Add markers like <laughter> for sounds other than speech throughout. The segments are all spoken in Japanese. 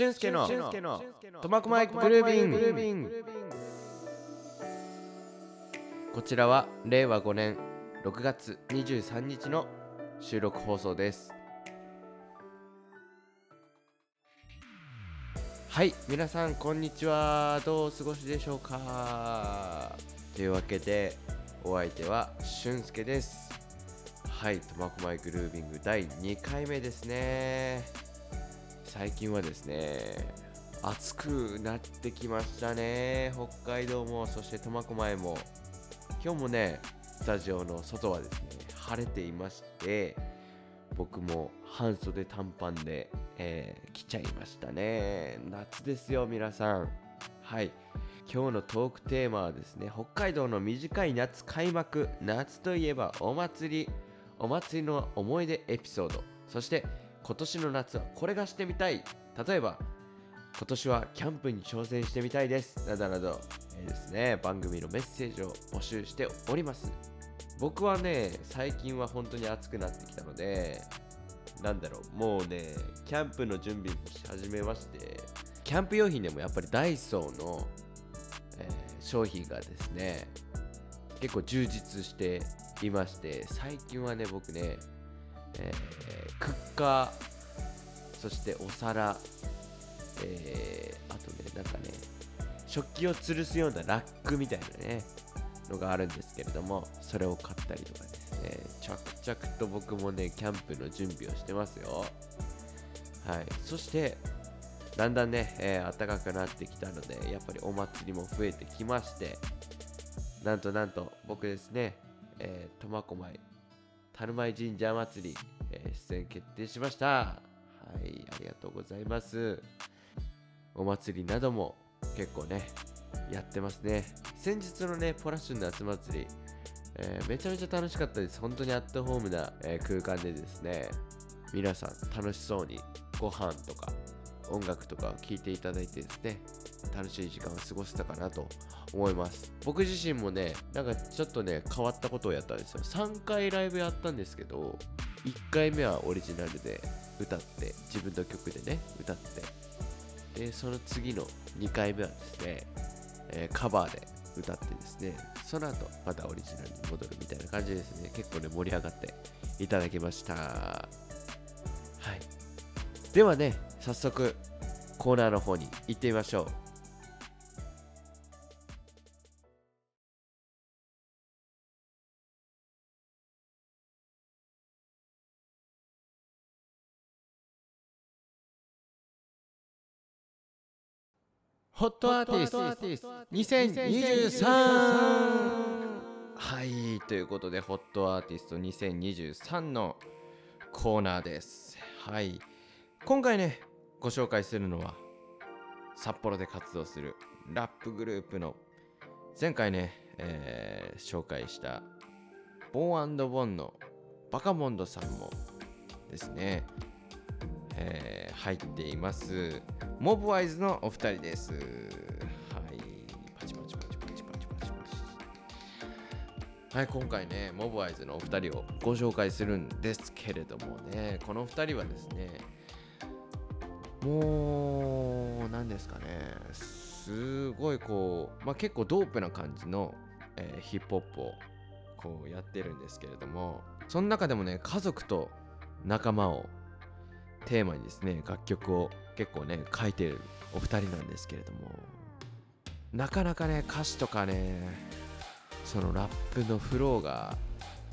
俊介の。苫小牧グルービン。グこちらは令和5年6月23日の収録放送です。はい皆さんこんにちは。どうお過ごしでしょうか。というわけでお相手は俊介です。はい苫小牧グルービング第2回目ですね最近はですね暑くなってきましたね。北海道もそして苫小牧も。今日もねスタジオの外はですね晴れていまして僕も半袖短パンで、えー、来ちゃいましたね。夏ですよ皆さん。はい。今日のトークテーマはですね北海道の短い夏開幕。夏といえばお祭り。お祭りの思い出エピソード。そして今年の夏はこれがしてみたい。例えば今年はキャンプに挑戦してみたいです。などなど、えー、ですね。番組のメッセージを募集しております。僕はね最近は本当に暑くなってきたのでなんだろう。もうねキャンプの準備もし始めましてキャンプ用品でもやっぱりダイソーの、えー、商品がですね結構充実していまして最近はね僕ねえー、クッカーそしてお皿、えー、あとねなんかね食器を吊るすようなラックみたいなねのがあるんですけれどもそれを買ったりとかですね着々と僕もねキャンプの準備をしてますよ。はい。そしてだんだんね、えー、暖かくなってきたのでやっぱりお祭りも増えてきましてなんとなんと僕ですね、え、苫小牧春舞神社祭り、えー、出演決定しました。はい、ありがとうございます。お祭りなども結構ね、やってますね。先日のね、ポラッシュの夏祭り、えー、めちゃめちゃ楽しかったです。本当にアットホームな、えー、空間でですね、皆さん楽しそうにご飯とか音楽とかを聴いていただいてですね、楽しい時間を過ごせたかなと思います。僕自身もねなんかちょっとね変わったことをやったんですよ。3回ライブやったんですけど1回目はオリジナルで歌って自分の曲でね歌って。でその次の2回目はですね、えー、カバーで歌ってですねその後またオリジナルに戻るみたいな感じですね結構ね盛り上がっていただきました。はい。ではね早速コーナーの方に行ってみましょう。ホットアーティスト2023はいということでホットアーティスト2023のコーナーです。はい。今回ねご紹介するのは札幌で活動するラップグループの前回ね、えー、紹介したボーボンのバカモンドさんもですねえー、入っています。モブワイズのお二人です。はい。パチパチパチパチパチパチパチはい今回ねモブワイズのお二人をご紹介するんですけれどもね。この二人はですねもう何ですかね。すごいこう、まあ、結構ドープな感じの、えー、ヒップホップをこうやってるんですけれども。その中でもね家族と仲間をテーマにですね楽曲を結構ね書いてるお二人なんですけれどもなかなかね歌詞とかねそのラップのフローが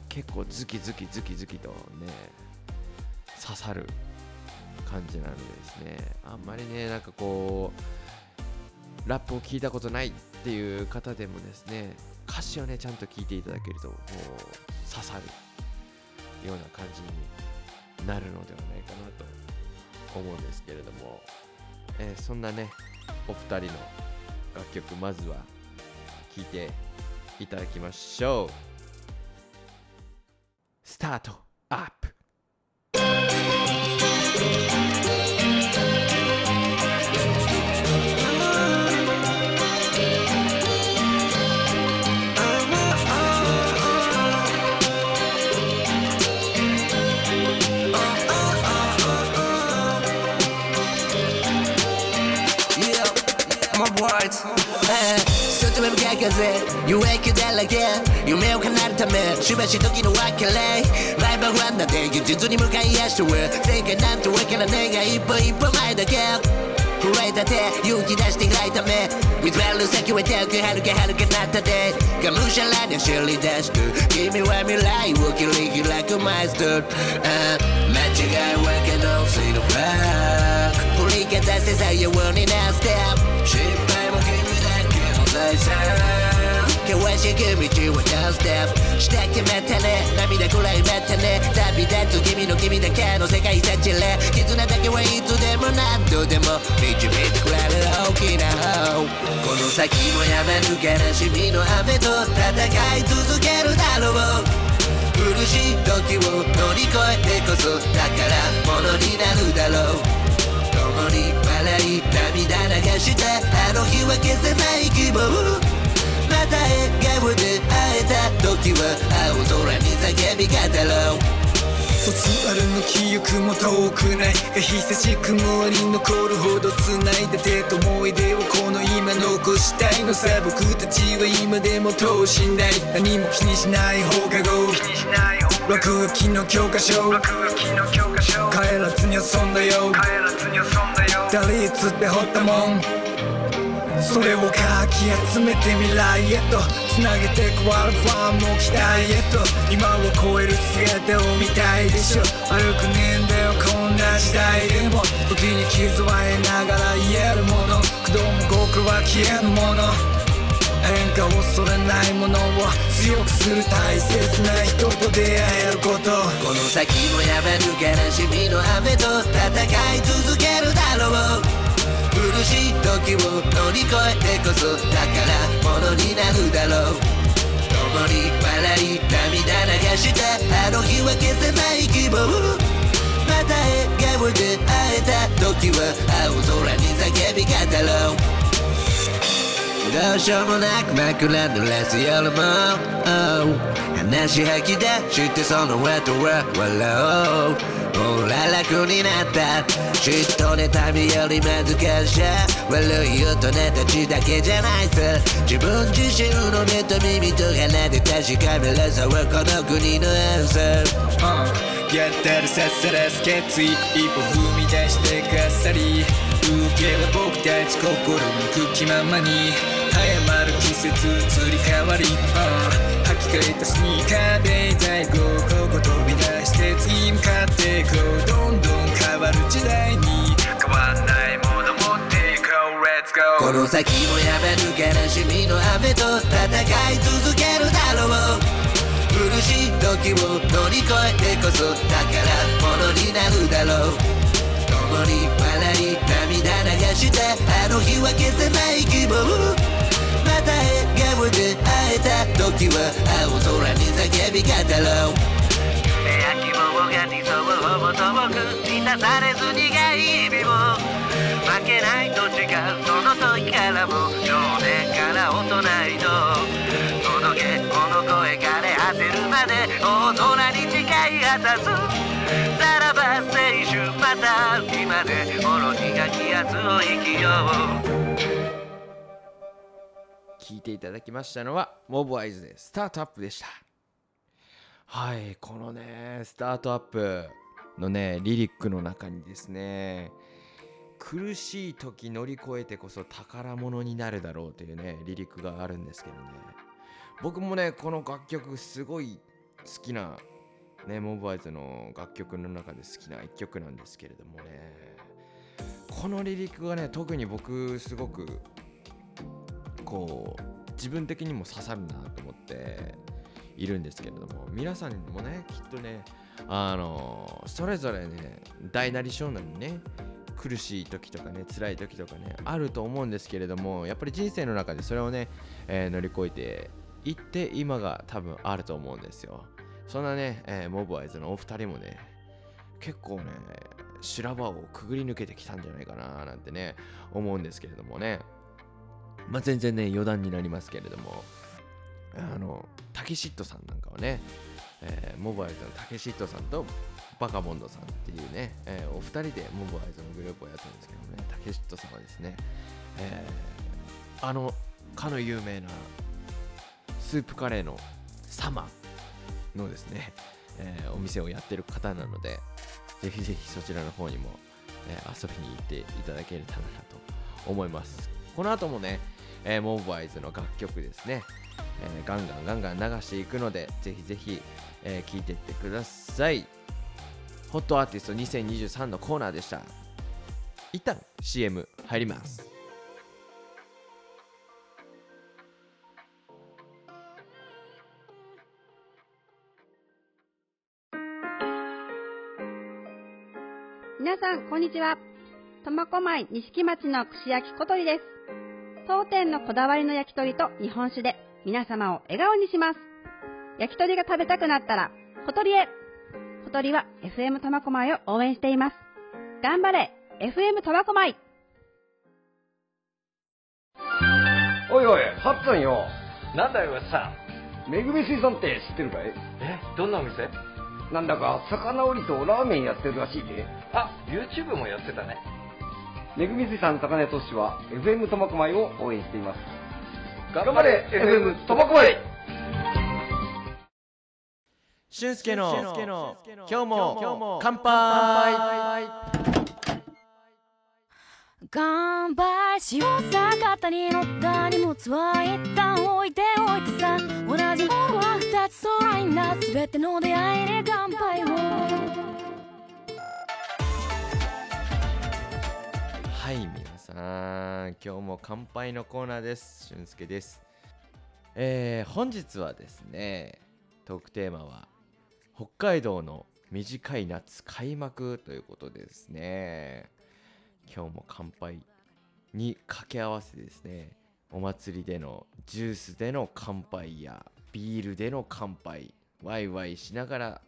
結構ズキズキズキズキとね刺さる感じなのでですね。あんまりねなんかこうラップを聞いたことないっていう方でもですね歌詞をねちゃんと聞いていただけるともう刺さるような感じになるのではないかなと思うんですけれども、えー、そんなねお二人の楽曲まずは聴いていただきましょう。スタートアップ。モブワイズ外目向かい風有益だらけ夢を叶えるためしばし時の別れライバルはなんで現実に向かいやしてる正解なんてわからねえが一歩一歩前だけ震えた手勇気出して開いた目見つめる先は遠く遥か遥かなったでがむしゃらに知り出して君は未来を切り開くマイスター間違いわけど See the back 振り方せさようになステップ失敗も君だけの財産険しく道をダンステップして決めてね涙くらいめてね旅立つ君の君だけの世界さちれ絆だけはいつでも何度でも導いてくれる。大きな方この先もやめぬ悲しみの雨と戦い続ける。だろう苦しい時を乗り越えてこそだからものになる。だろうに笑い涙流したあの日は消せない希望。また笑顔で会えた時は青空に叫び語ろう。卒アルの記憶も遠くない。が久しくもに残るほど繋いだ手と思い出をこの今残したいのさ。僕たちは今でも等身大。何も気にしない放課後落書。きの教科書。帰らずに遊んだよ。打率で掘ったもん。それをかき集めて未来へと。つなげてくワールファンも期待へと。今を超える姿を見たいでしょ。歩くねんだよこんな時代でも。時に傷はえながら言えるもの。苦労も極は消えぬもの変化を恐れないものを強くする大切な人と出会えること。この先もやめぬ悲しみの雨と戦い続けるだろう。苦しい時を乗り越えてこそだからものになるだろう。共に笑い涙流したあの日は消せない希望。また笑顔で会えた時は青空に叫び語ろう。どうしようもなく枕濡らす夜も、oh、話吐き出してその後は笑おうほら楽になった嫉妬妬みより難しさ悪い大人たちだけじゃないさ自分自身の目と耳と鼻で確かめるさはこの国のアンサー Uh やったるさっさらす決意一歩踏み出してかっさり受けは僕たち心抜く気ままに早まる季節移り変わり、uh 履き替えたスニーカーで在庫ここ飛び出して次向かっていこうどんどん変わる時代に変わんないもの持っていこう。Let's go の先もやめぬ悲しみの雨と戦い続けるだろう。苦しい時を乗り越えてこそだからものになるだろう。共に笑い涙流したあの日は消せない希望た笑顔で会えた時は青空に叫び語ろう。夢や希望が理想をも遠く満たされず苦い日々も。負けないと違うその時からも少年から大人へと届けこの声枯れ果てるまで大空に誓い果たす。さらば青春また今でほろ苦きやつを生きよう。聞いていただきましたのはモブアイズでスタートアップでした。はいこのねスタートアップのねリリックの中にですね苦しい時乗り越えてこそ宝物になるだろうというねリリックがあるんですけどね。僕もねこの楽曲すごい好きなねモブアイズの楽曲の中で好きな一曲なんですけれどもねこのリリックがね特に僕すごくこう自分的にも刺さるなと思っているんですけれども皆さんもねきっとねあのそれぞれね大なり小なりね苦しい時とかね辛い時とかねあると思うんですけれどもやっぱり人生の中でそれをね、えー乗り越えていって今が多分あると思うんですよ。そんなね、えーモブアイズのお二人もね結構ね修羅場をくぐり抜けてきたんじゃないかななんてね思うんですけれどもね。まあ、全然ね余談になりますけれども。あのタケシットさんなんかはね、えーモブアイズのタケシットさんとバカボンドさんっていうね、えーお二人でモブアイズのグループをやってるんですけどねタケシットさんはですね、えーあのかの有名なスープカレーのサマのですね、えーお店をやってる方なのでぜひぜひそちらの方にも、えー遊びに行っていただけたらなと思います。この後もね、えーモーバイズの楽曲ですね、えーガンガンガンガン流していくのでぜひぜひ、えー聞いていってくださいホットアーティスト2023のコーナーでした一旦 CM 入ります皆さん、こんにちは。苫小牧錦町の串焼き小鳥です。当店のこだわりの焼き鳥と日本酒で皆様を笑顔にします。焼き鳥が食べたくなったら、小鳥へ。小鳥は FM 苫小牧を応援しています。頑張れ !FM 苫小牧おいおい、ハッツンよ。なんだよ、さん。めぐみ水産って知ってるかい？え、どんなお店？なんだか、魚売りとラーメンやってるらしいで。あ、YouTube もやってたね。めぐみ水産高根都市は、FM 苫小牧を応援しています。頑張れ FM 苫小牧。俊介の今日も乾杯。乾杯。しようさ肩に乗った荷物は一旦置いておいてさ。同じものは二つ揃いんだ。全ての出会いで乾杯をはい皆さん今日も乾杯のコーナーです。俊介です。えー、本日はですねトークテーマは北海道の短い夏開幕ということでですね。今日も乾杯に掛け合わせですねお祭りでのジュースでの乾杯やビールでの乾杯ワイワイしながら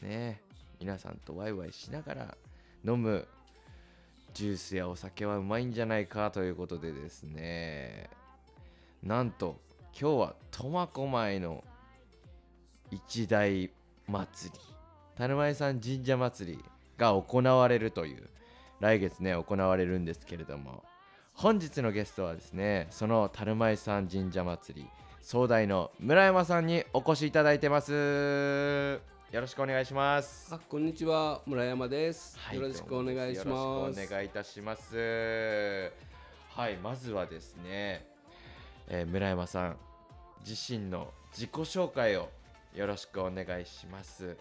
ね皆さんとワイワイしながら飲むジュースやお酒はうまいんじゃないかということでですね。なんと今日は苫小牧の一大祭り。樽前山神社祭りが行われるという来月ね行われるんですけれども。本日のゲストはですねその樽前山神社祭り総代の村山さんにお越しいただいてます。よろしくお願いしますあ、こんにちは、村山です。はいよろしくお願いしよます。お願いいたします。はい、まずはですね、えー村山さん、自身の自己紹介をよろしくお願いします。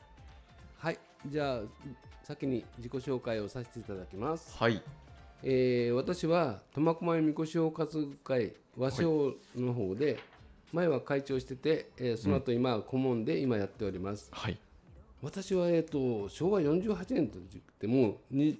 はい、じゃあ先に自己紹介をさせていただきます。はい、えー私は苫小牧みこしを担ぐ会和尚の方で、前は会長してて、えーその後今は顧問で今やっております。はい、私はえっ、と昭和48年と言ってもうに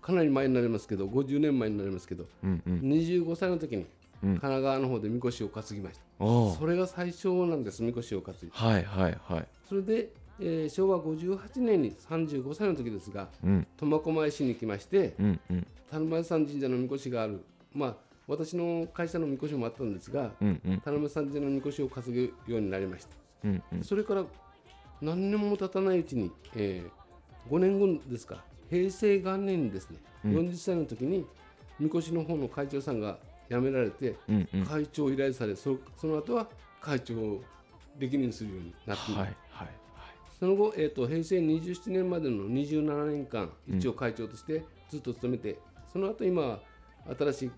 かなり前になりますけど、50年前になりますけど、うんうん、25歳の時にうん。神奈川の方でみこしを担ぎました。おー。それが最初なんです、みこしを担いで。はいはいはい、それで、えー昭和58年に35歳の時ですがうん。苫小牧市に来ましてうんうん。田前山神社のみこしがある。まあ私の会社のみこしもあったんですがうんうん。田前山神社のみこしを担ぐようになりました。うんうん、それから何年も経たないうちに、え5年後ですか。平成元年にですね、うん。40歳の時にみこしの方の会長さんが辞められて、うんうん、はい会長を依頼されそその後は会長を歴任するようになっていますはい。その後、えー、と平成27年までの27年間、一応会長としてずっと務めて、その後今は新しい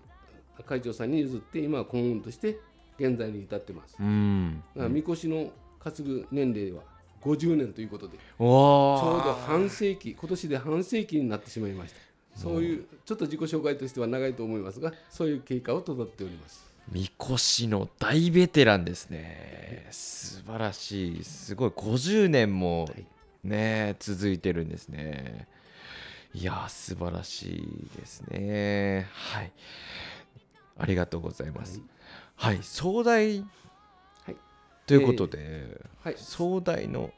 会長さんに譲って、今は顧問として現在に至ってます。うん、だからみこしの担ぐ年齢は50年ということで、おちょうどお、半世紀、今年で半世紀になってしまいました。そういう、ちょっと自己紹介としては長いと思いますが、そういう経過をたどっております。みこしの大ベテランですね。素晴らしい、すごい50年もはいね、続いてるんですね。いやー、素晴らしいですね。はい。ありがとうございます。はい、壮大はいということで、はい壮大の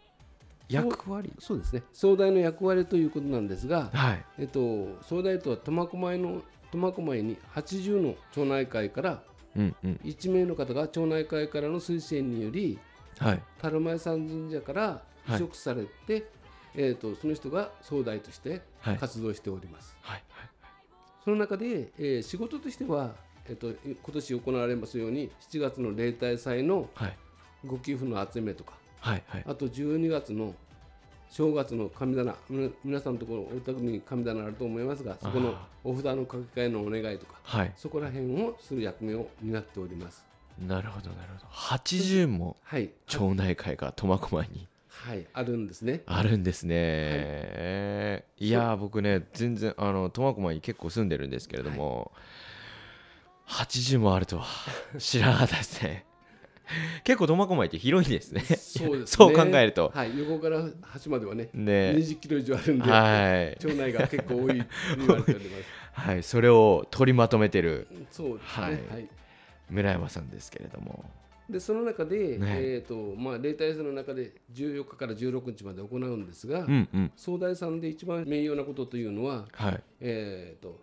役割？そうですね、総代の役割ということなんですが、はい。えっと、総大とは苫小牧の苫小牧に80の町内会からうんうん。1名の方が町内会からの推薦によりはい。樽前山神社から移植されて、えっとその人が総大としてはい活動しております。はい。その中で、えー仕事としてはえっと、い今年行われますように7月の例大祭のはいご寄付の集めとか。はいはい。あと12月の正月の神棚。皆さんのところお宅に神棚あると思いますがそこのあお札の書き換えのお願いとかはい。そこら辺をする役目を担っております。なるほどなるほど。80もはい。町内会が苫小牧にはい。あるんですね。あるんですね、い、やー僕ね全然あの苫小牧結構住んでるんですけれども、80もあるとは知らなかったですね結構苫小牧って広いんですね。そうね。考えると。はい横から端まではねね。20キロ以上あるんで、はい。町内が結構多い <laughs> はいそれを取りまとめてる。そうですねはい。はい。村山さんですけれども。でその中で、ね。えーとまあ、例大祭の中で14日から16日まで行うんですが、うんうん。総大さんで一番名誉なことというのは、はい。えー、と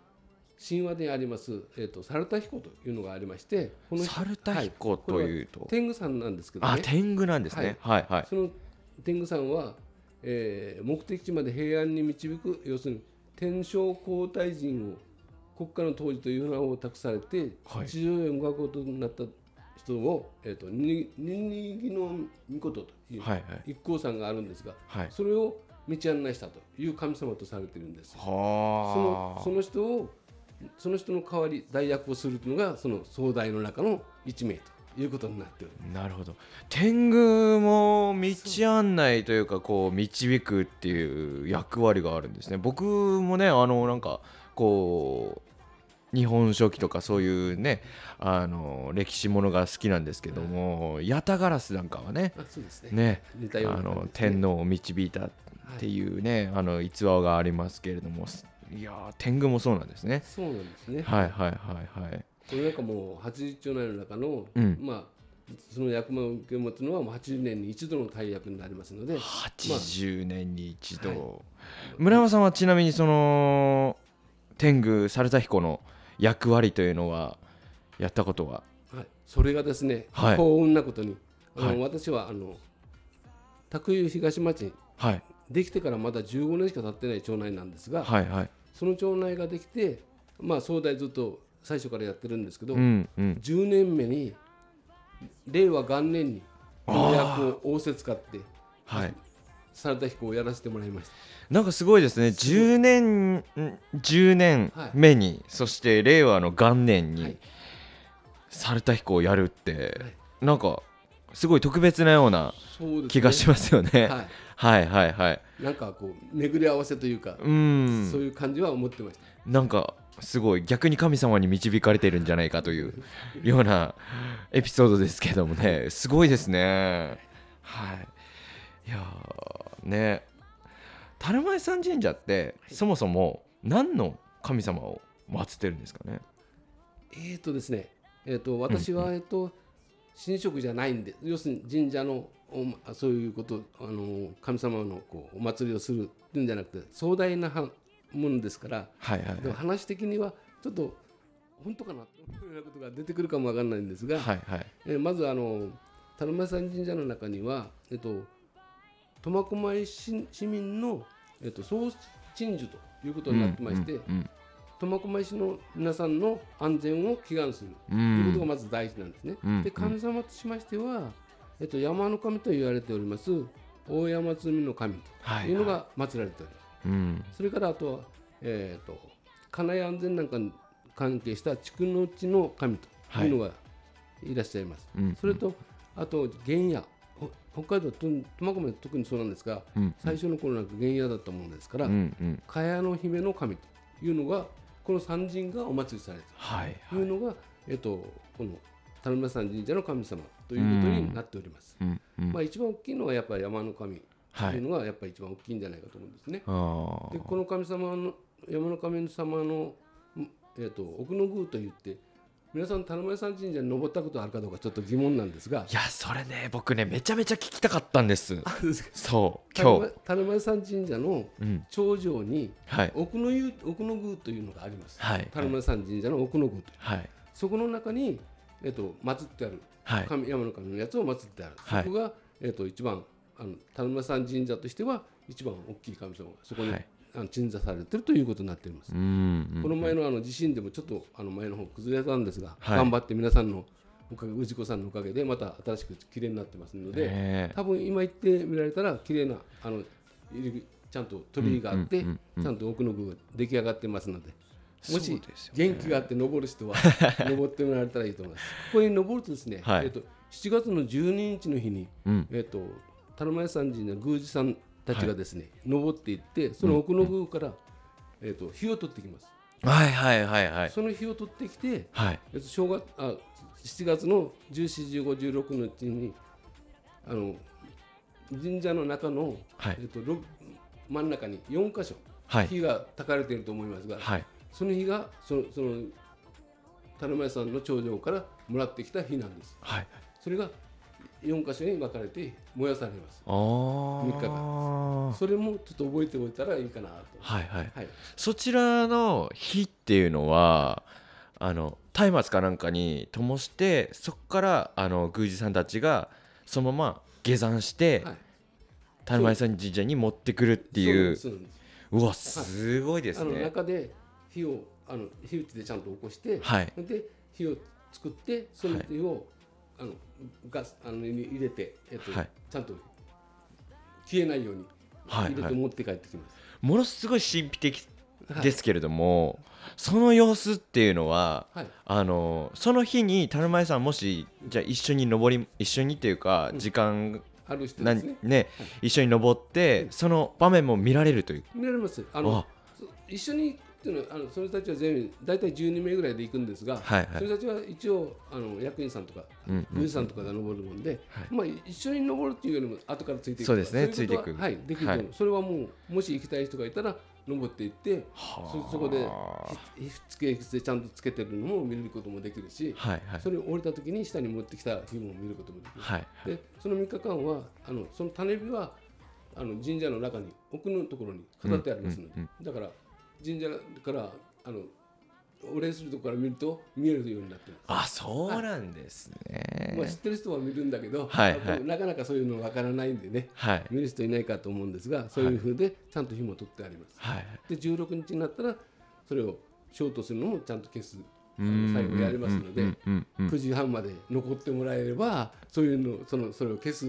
神話であります、えー、と猿田彦というのがありましてこの猿田彦というと？はこれは天狗さんなんですけどね。あ天狗なんですね。はい。はいその天狗さんは、えー目的地まで平安に導く要するに天正皇太人を国家の当時という名を託されて、はい。地上へ動くことになった人を、えー、とににぎの御事という、はいはい。一行さんがあるんですが、はい。それを道案内したという神様とされているんです。そはあ。のその人をその人の代わり代役をするというのがその総代の中の一名ということになって。なるほど。天狗も道案内というかこう導くっていう役割があるんですね。僕もねあのなんかこう日本書紀とかそういうねあの歴史ものが好きなんですけども八田ガラスなんかはねあそうですね。ねあの天皇を導いたっていうね、あの逸話がありますけれどもいやー天狗もそうなんですね。そうなんですね。はいはいはいはい。これなんかもう80兆内の中の、うん。まあその役目を受け持つのはもう80年に一度の大役になりますので、80年に一度、はい。村山さんはちなみにその天狗猿田彦の役割というのはやったことは？はい、それがですね、はい。幸運なことに、あのはい。私はあの卓湯東町にはい。できてからまだ15年しか経ってない町内なんですが、はいはいその町内ができて、まあ、総代ずっと最初からやってるんですけど、うんうん。10年目に令和元年にこの役を仰せ使ってはい。猿田彦をやらせてもらいました。なんかすごいですね。10年ん10年目に、そして令和の元年に、はい猿田彦をやるって、はいなんかすごい特別なような気がしますよね。はいはいはいはい。なんかこう巡り合わせというか、うん。そういう感じは思ってました。なんかすごい逆に神様に導かれてるんじゃないかという <laughs> ようなエピソードですけどもね。すごいですね。はい。いやーね。樽前山神社ってそもそも何の神様を祀ってるんですかね？えーとですね、えー、と私は、えー、と神職じゃないんで要するに神社のおまそういうことあの神様のこうお祭りをするっていうんじゃなくて壮大なはものですから、はいはいはい。でも話的にはちょっと本当かなというようなことが出てくるかもわかんないんですが、はいはい。えーまずあの樽前山神社の中には、えっと、苫小牧市市民の、えっと、総鎮守ということになってまして、うんうん苫小牧市の皆さんの安全を祈願するとうんいうことがまず大事なんですね。うん。で神様としましては、えっと、山の神と言われております大山積の神はいとい。うのが祀られております。うん。それからあとは、えー、と家内安全なんかに関係した地区のうちの神とい。うのがいらっしゃいます。うん。それとあと原野ほ北海道と苫小牧は特にそうなんですが、うん。最初の頃なんか原野だったものですから、うんうん。茅の姫の神というのがこの三神がお祭りされているはいというのが、えっと、この樽村山神社の神様ということになっております。うんうんまあ、一番大きいのはやっぱり山の神とはい。いうのがやっぱり一番大きいんじゃないかと思うんですね。あでこの神様の山の神様の、んえー、と奥の宮といって皆さん樽前山神社に登ったことあるかどうかちょっと疑問なんですが。いやそれね僕ねめちゃめちゃ聞きたかったんです。そう今日。樽前山神社のうん。頂上にはい。奥の湯奥の宮というのがあります。はい。樽前山神社の奥の宮という。はい。そこの中に、えっと祀ってある、はい。神山の神のやつを祀ってある、はい。そこが、えっと一番あの田沼山神社としては一番大きい神様がそこに、はい。あの鎮座されてるということになっています。この前のあの地震でもちょっとあの前の方崩れたんですが、はい。頑張って皆さんのおかげ氏子さんのおかげでまた新しく綺麗になってますので、多分今行って見られたら綺麗なあのちゃんと鳥居があって、ちゃんと奥の部が出来上がってますので。もし元気があって登る人は <laughs> 登ってもらえたらいいと思います。ここに登るとですね、はい。えっと7月の12日の日に、うん。えっと田沼屋山神の宮司さんたちがですね、登っていってその奥の宮から、えっと火を取ってきます。はいはいはいはい。その火を取ってきて、はい。えっと正月あ7月の14、15、16のうちにあの神社の中の、はい。えっとろ真ん中に4箇所、はい。火が焚かれていると思いますが、はいその火がそのその田沼屋さんの頂上からもらってきた火なんです。はいそれが4箇所に分かれて燃やされます。あー三日間それもちょっと覚えておいたらいいかなと。はいはいはい。そちらの火っていうのはあの松明かなんかに灯してそこからあの宮司さんたちがそのまま下山して、はい田沼さん神社に持ってくるっていうそうなんですうわすごいですあのね中で火をあの火打ちでちゃんと起こして、はい。で火を作ってその火を、あのガスあのに入れて、えっとはい。ちゃんと消えないようにはいはい。入れて持って帰ってきます。ものすごい神秘的ですけれども、その様子っていうのは、はい。あのその日に田沼さんもしじゃあ一緒に登り一緒にっていうか時間ある人なですね。ね一緒に登ってその場面も見られるという。見られます。あの一緒にっていうのはあのその人たちは全員大体12名ぐらいで行くんですが、はいはい。その人たちは一応あの役員さんとか宮司さんとかが登るもんで、はい。まあ一緒に登るっていうよりも後からついていくそうですねついていく。はいできるとそれはもうもし行きたい人がいたら登っていってそそこでひひつけでちゃんとつけてるのも見ることもできるし、はいはい。それを降りた時に下に持ってきた火も見ることもできる。はいでその3日間はあのその種火はあの神社の中に奥のところに飾ってありますので、うん。だから神社からあのお礼するところから見ると見えるようになってるあそうなんですね、まあ、知ってる人は見るんだけど、はいはい。なかなかそういうのわからないんでねはい。見る人いないかと思うんですがそういうふうでちゃんと火も取ってあります。はい。で16日になったらそれをショートするのもちゃんと消す最後やりますのでうんうん。うん9時半まで残ってもらえればそういうのそのそれを消す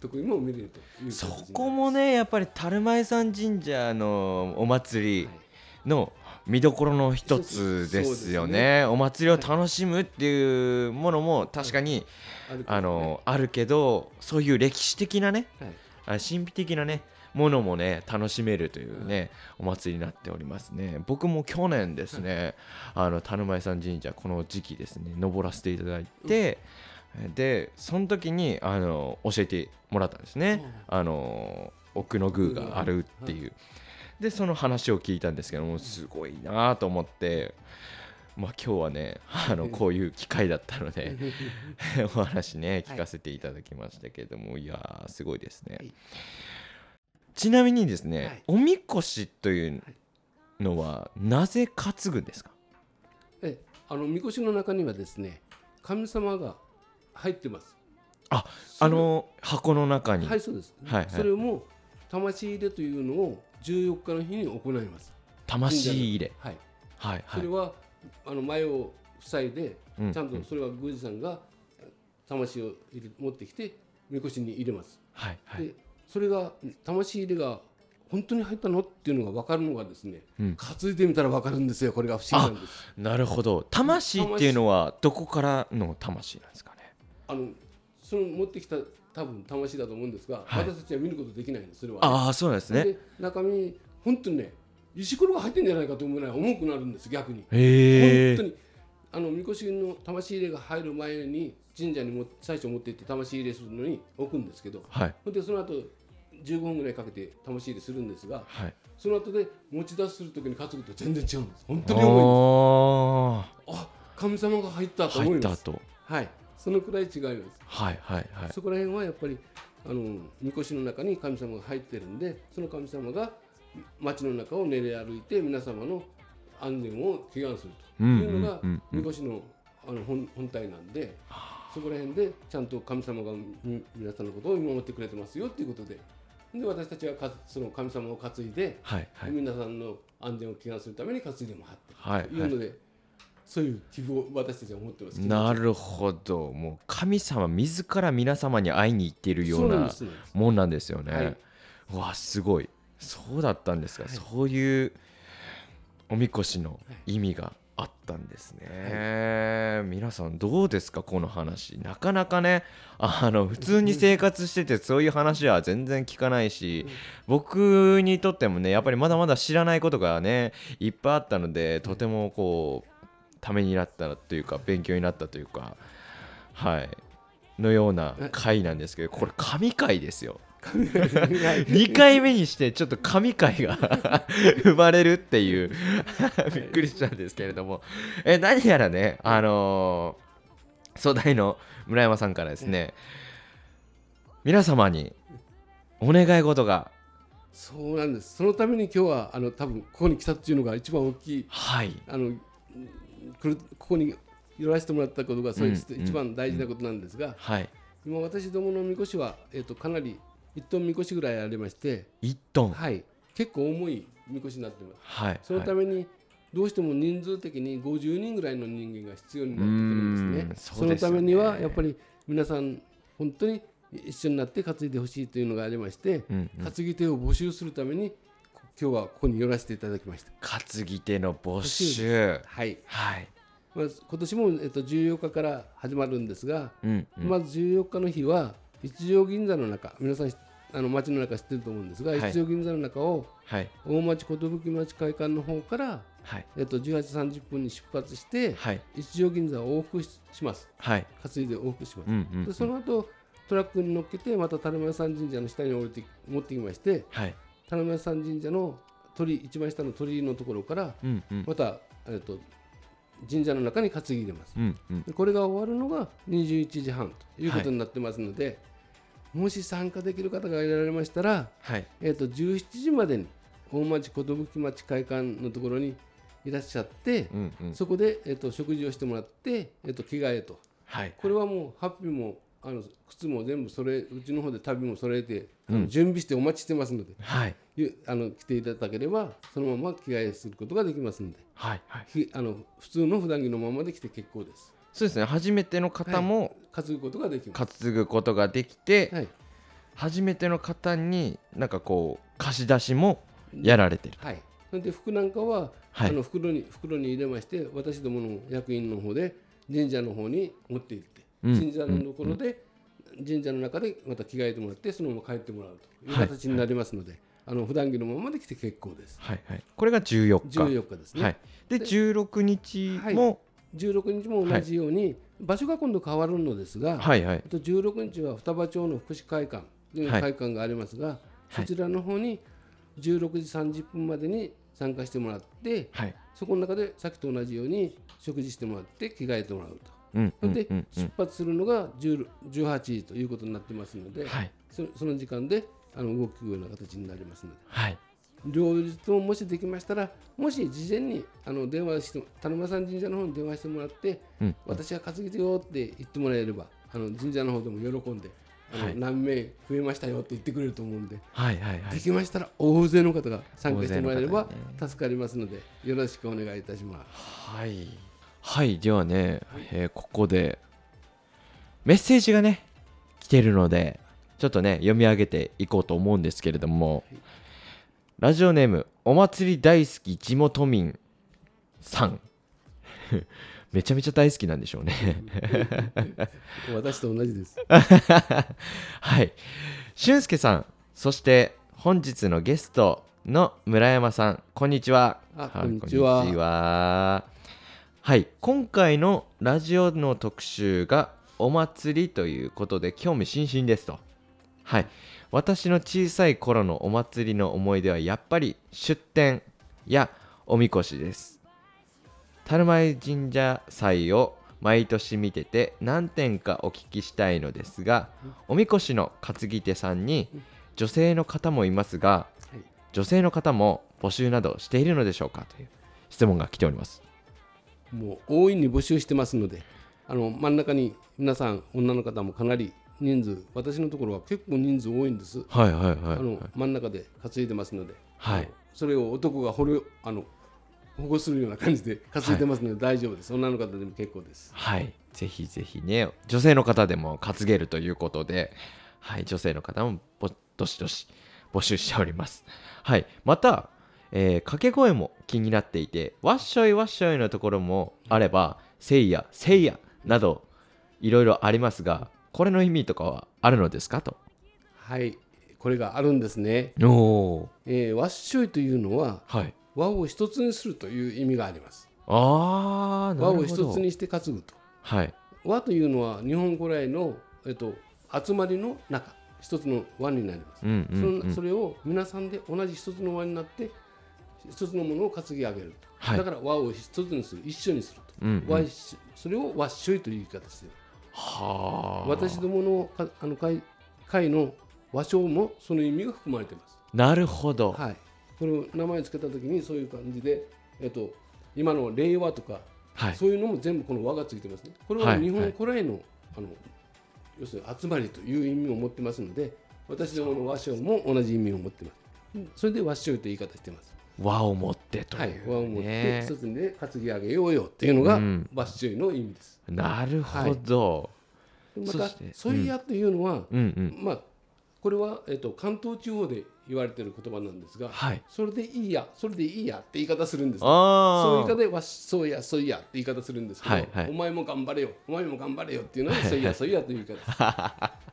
とこにも見れるというそこもねやっぱり樽前山神社のお祭りはいの見どころの一つですよね。お祭りを楽しむっていうものも確かに、あるけどね。あのあるけどそういう歴史的なねはい。あ神秘的なねものもね楽しめるというね、お祭りになっておりますね。僕も去年ですね、あの田沼屋山神社この時期ですね登らせていただいて、でその時にあの教えてもらったんですね、あの奥の宮があるっていう、でその話を聞いたんですけどもすごいなと思ってまあ今日はねあのこういう機会だったので <laughs> お話ね聞かせていただきましたけれども、い、やーすごいですね、はい。ちなみにですね、はい。おみこしというのはなぜ担ぐんですか？えあのみこしの中にはですね神様が入ってます。ああの箱の中に、はいそうです、はいはい。それも魂入れというのを14日の日に行います。魂入れ。はい。はいはい。それはあの前を塞いで、うん。ちゃんとそれは宮司さんが魂を入れ持ってきてみこしに入れます、はいはい。でそれが魂入れが本当に入ったのっていうのが分かるのがですね、うん。担いでみたら分かるんですよ。これが不思議なんです。なるほど。魂っていうのはどこからの魂なんですかね？あのその持ってきた多分魂だと思うんですが、はい。私たちは見ることできないんですそれは、ああそうなんですね。で中身に本当にね石ころが入ってんじゃないかと思うぐらい重くなるんです逆に。本当に。あのみこしの魂入れが入る前に神社にも最初持って行って魂入れするのに置くんですけどはい。でその後15分ぐらいかけて魂入れするんですがはい。その後で持ち出しする時に担ぐと全然違うんです。本当に重いんです。ああ神様が入ったあと思います。入った後。はいそのくらい違います。はいはいはい。そこら辺はやっぱりあのみこしの中に神様が入ってるんでその神様が町の中を練り歩いて皆様の安全を祈願すると。いうのがうんうんうん。うんみこしのあの本本体なんでそこら辺でちゃんと神様がみ皆さんのことを見守ってくれてますよっていうことで。で私たちはかその神様を担いで、はいはい。皆さんの安全を祈願するために担いでもらってはいというので、そういう寄付を私たちは思ってますなるほど。もう神様自ら皆様に会いに行っているようなもんなんですよね、はい。うわすごい。そうだったんですか、はい。そういうおみこしの意味があったんですね、皆さんどうですかこの話。なかなかねあの普通に生活しててそういう話は全然聞かないし僕にとってもねやっぱりまだまだ知らないことがねいっぱいあったのでとてもこうためになったというか勉強になったというかはいのような回なんですけどこれ神回ですよ。2回。<laughs> 目にしてちょっと神回が <laughs> 生まれるっていう。びっくりしたんですけれども。え何やらねあのー、総大の村山さんからですね皆様にお願い事が。そうなんです。そのために今日はあの多分ここに来たっていうのが一番大きい。はい。あのここに寄らせてもらったことがそれうん一番大事なことなんですが、はい。今私どものみこしは、えー、とかなり1トンみこしぐらいありまして、1トン。はい、結構重いみこしになってます。はいそのためにどうしても人数的に50人ぐらいの人間が必要になってくるんですね。そすよね。のためにはやっぱり皆さん本当に一緒になって担いでほしいというのがありまして、うんうん。担ぎ手を募集するためにこ今日はここに寄らせていただきました。担ぎ手の募集。はい、はい。まあ、今年も、えっと、14日から始まるんですが、うんうん。まず14日の日は一条銀座の中皆さんあの街の中知ってると思うんですが、はい。一条銀座の中をはい。大町寿町会館の方から、はい。えっと、18時30分に出発して、はい。一条銀座を往復しします。はい。担いで往復します、うんうんうん。でその後トラックに乗っけてまた田辺山神社の下に降りて持ってきましてはい田辺山神社の鳥居一番下の鳥居のところからうんうん。また、えっと、神社の中に担ぎ入れます。うんうん。でこれが終わるのが21時半ということになってますので、もし参加できる方がいられましたら、はい。えー、と17時までに大町寿町会館のところにいらっしゃって、うんうん。そこで、えー、と食事をしてもらって、えー、と着替えと。はい。これはもうハッピーもあの靴も全部それうちの方で旅も揃えて、準備してお待ちしてますので。はい。ゆあの来ていただければそのまま着替えすることができますので。はいはい。ひあの普通の普段着のままで来て結構です。そうですね。初めての方も担ぐことができます。担ぐことができて、はい。初めての方になんかこう貸し出しもやられてる、はい、それで服なんかは、はい。あの袋に袋に入れまして私どもの役員の方で神社の方に持って行って、うん。神社のところで、神社の中でまた着替えてもらってそのまま帰ってもらうというはい。形になりますので、あの普段着のままで来て結構です。はいはい。これが14日。14日ですね。はい、でで16日はい。も、16日も同じように、場所が今度変わるのですが、はいはい。あと16日は双葉町の福祉会館というはい。会館がありますが、そちらの方に16時30分までに参加してもらって、はい。そこの中でさっきと同じように食事してもらって着替えてもらうと。うんうんで、出発するのが10 18時ということになってますので、はい。そその時間であの動くような形になりますので。はい。両日とももしできましたらもし事前にあの電話して田沼さん神社の方に電話してもらって、うん。私は担ぎ手よって言ってもらえればあの神社の方でも喜んであの、はい。何名増えましたよって言ってくれると思うんで、はいはいはい。できましたら大勢の方が参加してもらえれば助かりますのでよろしくお願いいたします。はいはいではね、えーここでメッセージがね来てるのでちょっとね読み上げていこうと思うんですけれども、ラジオネームお祭り大好き地元民さん。<laughs> めちゃめちゃ大好きなんでしょうね。<laughs> 私と同じです。<laughs> はい。俊介さんそして本日のゲストの村山さんこんにちは。こんにちはははい。今回のラジオの特集がお祭りということで興味津々ですと。はい。私の小さい頃のお祭りの思い出はやっぱり出店やおみこしです。樽前神社祭を毎年見てて何点かお聞きしたいのですがおみこしの担ぎ手さんに女性の方もいますがはい。女性の方も募集などしているのでしょうかという質問が来ておりますもう大いに募集してますのであの真ん中に皆さん女の方もかなり人数私のところは結構人数多いんです、はいはいはいあの真ん中で担いでますので、はい。それを男が掘るあの保護するような感じで担いでますので大丈夫です、女の方でも結構です。はい、ぜひぜひね、女性の方でも担げるということで、はい、女性の方もぼどしどし募集しております。はい、また、えー掛け声も気になっていて、わっしょいわっしょいのところもあれば、せいや、せいやなど、いろいろありますが、これの意味とかはあるのですかと。はいこれがあるんですね、おおえー、わっしょいというのははい。和を一つにするという意味がありますあ和をるほど。一つにして担ぐとはい。和というのは日本古来の、えっと、集まりの中一つの和になります、うんうんうんそのそれを皆さんで同じ一つの輪になって一つのものを担ぎ上げると、はい。だから和を一つにする。一緒にすると、うんうん。それを和っしょいという言い方している。はあ。私どものかあの会会の和唱もその意味が含まれています。なるほど。はい、これを名前を付けた時にそういう感じで、えっと、今の令和とか、はい。そういうのも全部この和がついてますね。これははい。日本古来の,、あの要するに集まりという意味を持ってますので私どもの和唱も同じ意味を持ってます。それで和唱という言い方してます。和を持ってという、はいね、和を持って一つで担ぎ上げようよっていうのがうん。和唱の意味です。なるほど、またそして「ソイヤ」というのは、うん。うんまあこれは、えっと、関東地方で言われている言葉なんですが、はい。それでいいやそれでいいやって言い方するんですそういう言いあ方でわしそうやそういやって言い方するんですけど、はいはい。お前も頑張れよお前も頑張れよっていうのがそういやそういやという言い方で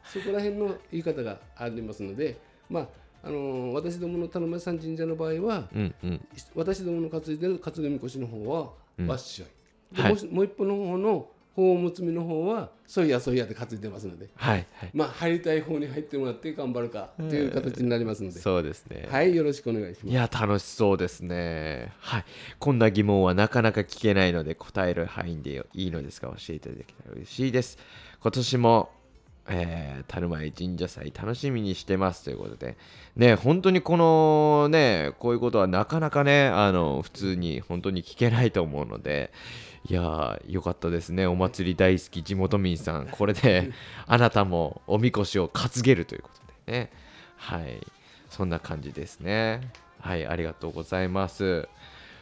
す。<laughs> そこら辺の言い方がありますのでまああのー私どもの田野さん神社の場合は、うんうん。私どもの担いでる担ぎみこしの方はうん。わっしょい、ではい。もう一方の方の法むつみの方はそういやそういやで担いでますので。はいはい。まあ入りたい方に入ってもらって頑張るかという形になりますので、そうですね。はいよろしくお願いします。いや楽しそうですね。はい。こんな疑問はなかなか聞けないので答える範囲でいいのですが教えていただけたら嬉しいです。今年もえー、樽前神社祭楽しみにしてますということで。ね本当にこのねこういうことはなかなかねあの普通に本当に聞けないと思うので。いやーよかったですね。お祭り大好き地元民さん。これで <laughs> あなたもおみこしを担げるということでね。はい。そんな感じですね。はいありがとうございます。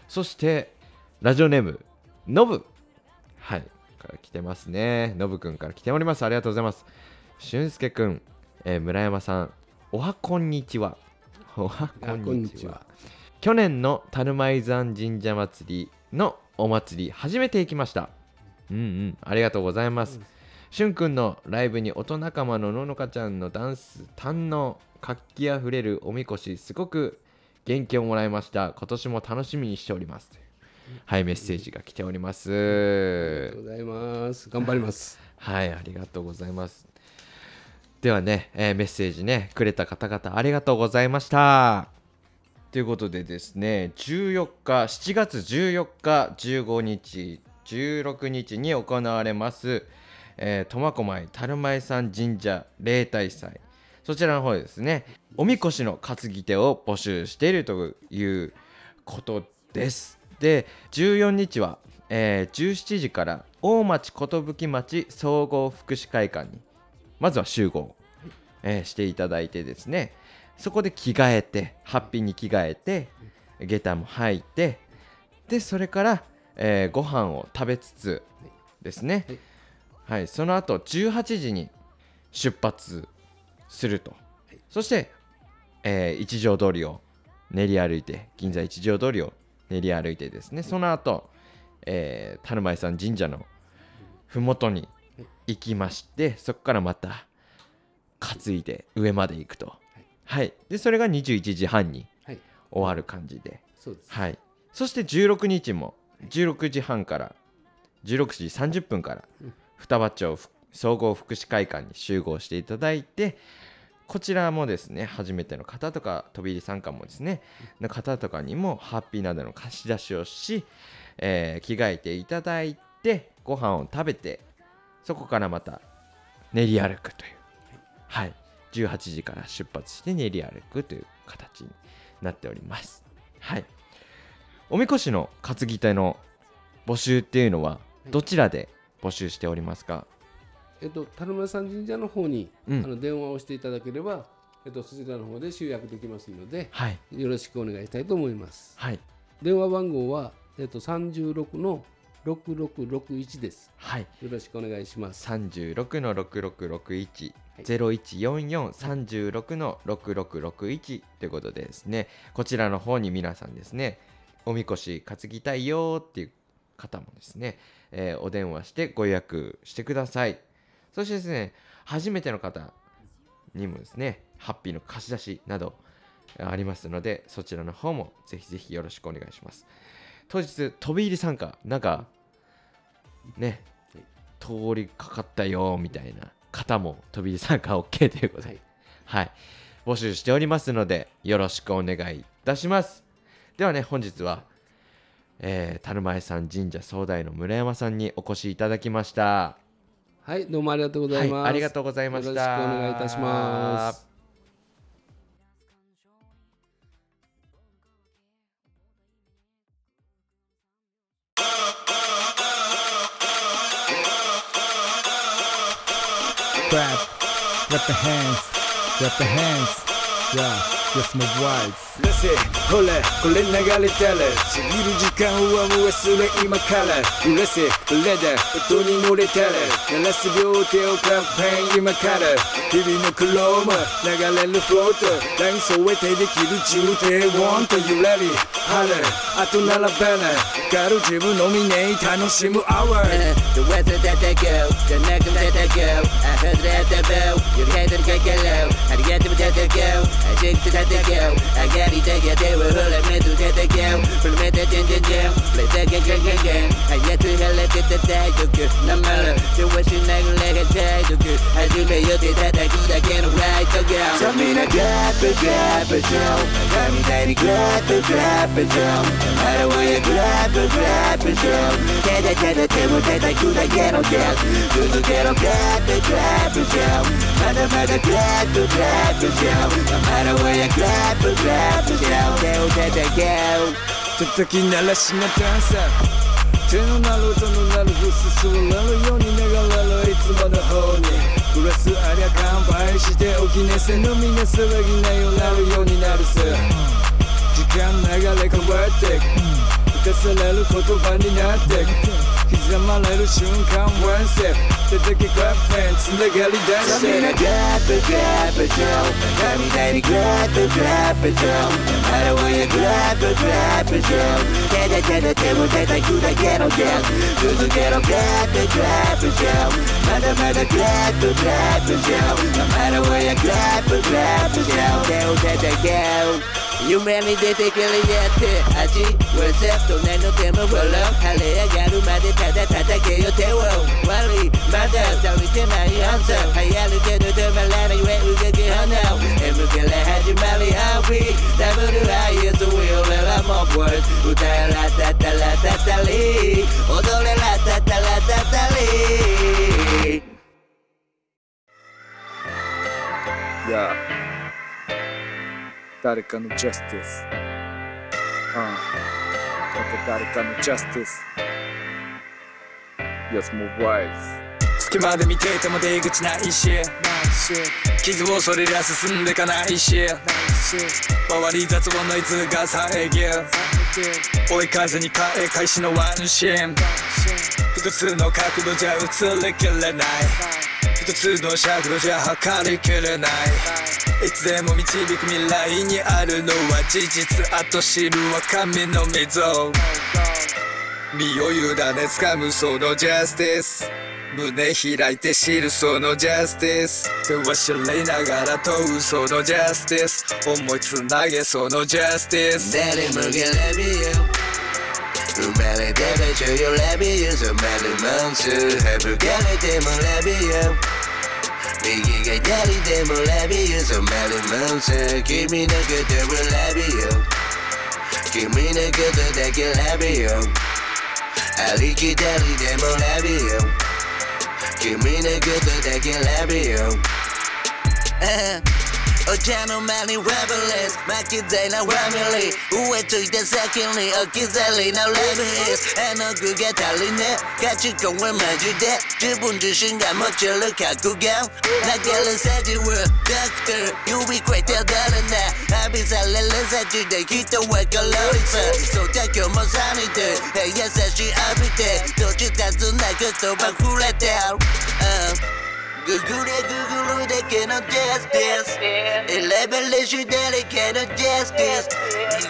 そしてラジオネームのぶはい。から来てますね。のぶくんから来ております。ありがとうございます俊介くん、えー村山さんおはこんにちは。おはこんにちは。去年の樽舞山神社祭りのお祭り初めて行きました。うんうんありがとうございます、しゅんくんのライブに音仲間のののかちゃんのダンス堪能活気あふれるおみこしすごく元気をもらいました。今年も楽しみにしております。はいメッセージが来ております。ありがとうございます。頑張ります。はいありがとうございますではね、えーメッセージねくれた方々ありがとうございました。ということでですね14日7月14日15日16日に行われますえー苫小牧樽前山神社例大祭。そちらの方でですねおみこしの担ぎ手を募集しているということです。で14日は、えー17時から大町寿町総合福祉会館にまずは集合、えーしていただいてですね。そこで着替えてハッピーに着替えて下駄も履いてでそれから、えーご飯を食べつつですね、はい、その後18時に出発すると、そして、えー一条通りを練り歩いて銀座一条通りを練り歩いてですね。その後、えー、樽前山神社の麓に行きましてそこからまた担いで上まで行くと。はい。でそれが21時半にはい。終わる感じで。そうです。はい。そして16日も16時半から16時30分から双葉町ふ総合福祉会館に集合していただいてこちらもですね初めての方とか飛び入り参加もですねの方とかにもハッピーなどの貸し出しをし、えー着替えていただいてご飯を食べてそこからまた練り歩くという。はい。18時から出発して練り歩くという形になっております。はい。おみこしの担ぎ手の募集っていうのはどちらで募集しておりますか、えっと、樽村山神社の方に、うん。あの電話をしていただければ、えっと、そちらの方で集約できますので、はい。よろしくお願いしたいと思います。はい。電話番号は、えっと、36の6661です。はい。よろしくお願いします。36の6661、はい。014436の6661ということでですね。こちらの方に皆さんですねおみこし担ぎたいよっていう方もですね、えーお電話してご予約してください。そしてですね初めての方にもですねハッピーの貸し出しなどありますのでそちらの方もぜひぜひよろしくお願いします当日飛び入り参加。なんかね通りかかったよみたいな方も飛び入り参加 OK ということで、はい、募集しておりますのでよろしくお願いいたします。ではね本日は、えー、樽前山神社総代の村山さんにお越しいただきました。はい、どうもありがとうございます。はいありがとうございました。よろしくお願いいたします。Clap the hands, clap the hands. Yeah, just move wide. 出せほらこれ流れたら過ぎる時間はもう忘れ今から揺らせこれだ音に乗れたら鳴らす両手をカフェイン今から日々の苦労も流れるフロートライン添えてできる重低音と揺らり晴れあとならばなガル自分のみね楽しむ hour. The weather that they go, the neck that they go. I heard that they bow, your head that they get low. Ariete me tete keu, a gente tete keu, a gari tete teu, a hula me tu tete keu, promete tete keu, play tete keu keu keu, a gente hele tete tete keu, na mala, tu wish you nag leg tete keu, a gente me yo tete tete keu, a gente right to go. Some in a grab a grab a show, a me tete grab a grab a show, I don't want you grab a grab a show, tete tete teu, tete keu, a gente keu, tu tu quero grab a grab a show, mother mother grab a grab glad to show. No matter where you grab it, grab it, show. Go, get it, go. 叩き鳴らしなダンサー手の鳴る音の鳴るフスするなるように流れるいつもの方にグラスありゃ乾杯しておきねせのみな騒ぎなよなるようになるさ時間流れ変わってく打たされる言葉になってく刻まれる瞬間ワンセップ叩きクラップフェンつながりだし Tell て me to grab it, grab it, Joe. Tell me that it grab it, grab it, Joe. I don't want you grab it, grab it, Joe. Get it, get it, get it, get it, good, I get on down. Do the get on, grab it, grab it, Joe. Matter, matter, grab it, grab it, Joe. No matter where you grab it, grab it, Joe. Go, get it, go. 夢に出てくるやって味はセット何の手もフォロー晴れ上がるまでただ叩けよ手を悪いまだ足りてないアンサー流行るけど止まらない上動き炎 M から始まり RP WIS ウィルラモブル歌えらたたらたたり踊れらたたらたたりいや誰かのジャスティスうん。また誰かのジャスティス Yes, more wise 隙間で見ていても出口ないし。傷をそれりゃ進んでかないし。周り雑音ノイズが遮る追い風に変え開始のワンシーン。複数の角度じゃ映りきれない。一つの尺度じゃ測りきれない。いつでも導く未来にあるのは事実。あと知るは神の溝身を委ね掴むそのジャスティス。胸開いて知るそのジャスティス。手は知りながら問うそのジャスティス。思いつなげそのジャスティス。Daddy Mugen love you 生まれてべちょよ love you 染まるモンス省かれても love you 右が左でも love you. 染まるモンス君のことを love you 君のことだけ love you. ありきたりでも love you. 君のことだけ love you. お茶の間にラブレス負けずいなファミリー上ついて先に置き去りのラブイス絵の具が足りねえ価値観はマジで自分自身が持ちる覚悟投げるサジはドクター指超えて踊るな浴びされる先で人はコロリさそうだ今日もサニーで優しい浴びて閉じたずな言葉触れてる、うんググれググるだけのジャスティス選べるし誰かのジャスティス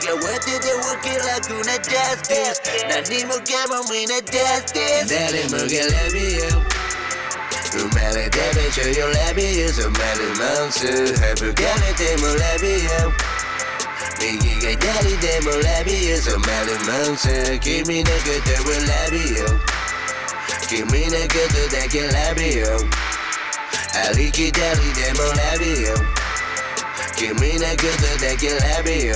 苦手でわけ楽なジャスティス何もかもみんなジャスティス誰もありきたりでもラビよ。君のことだけラビよ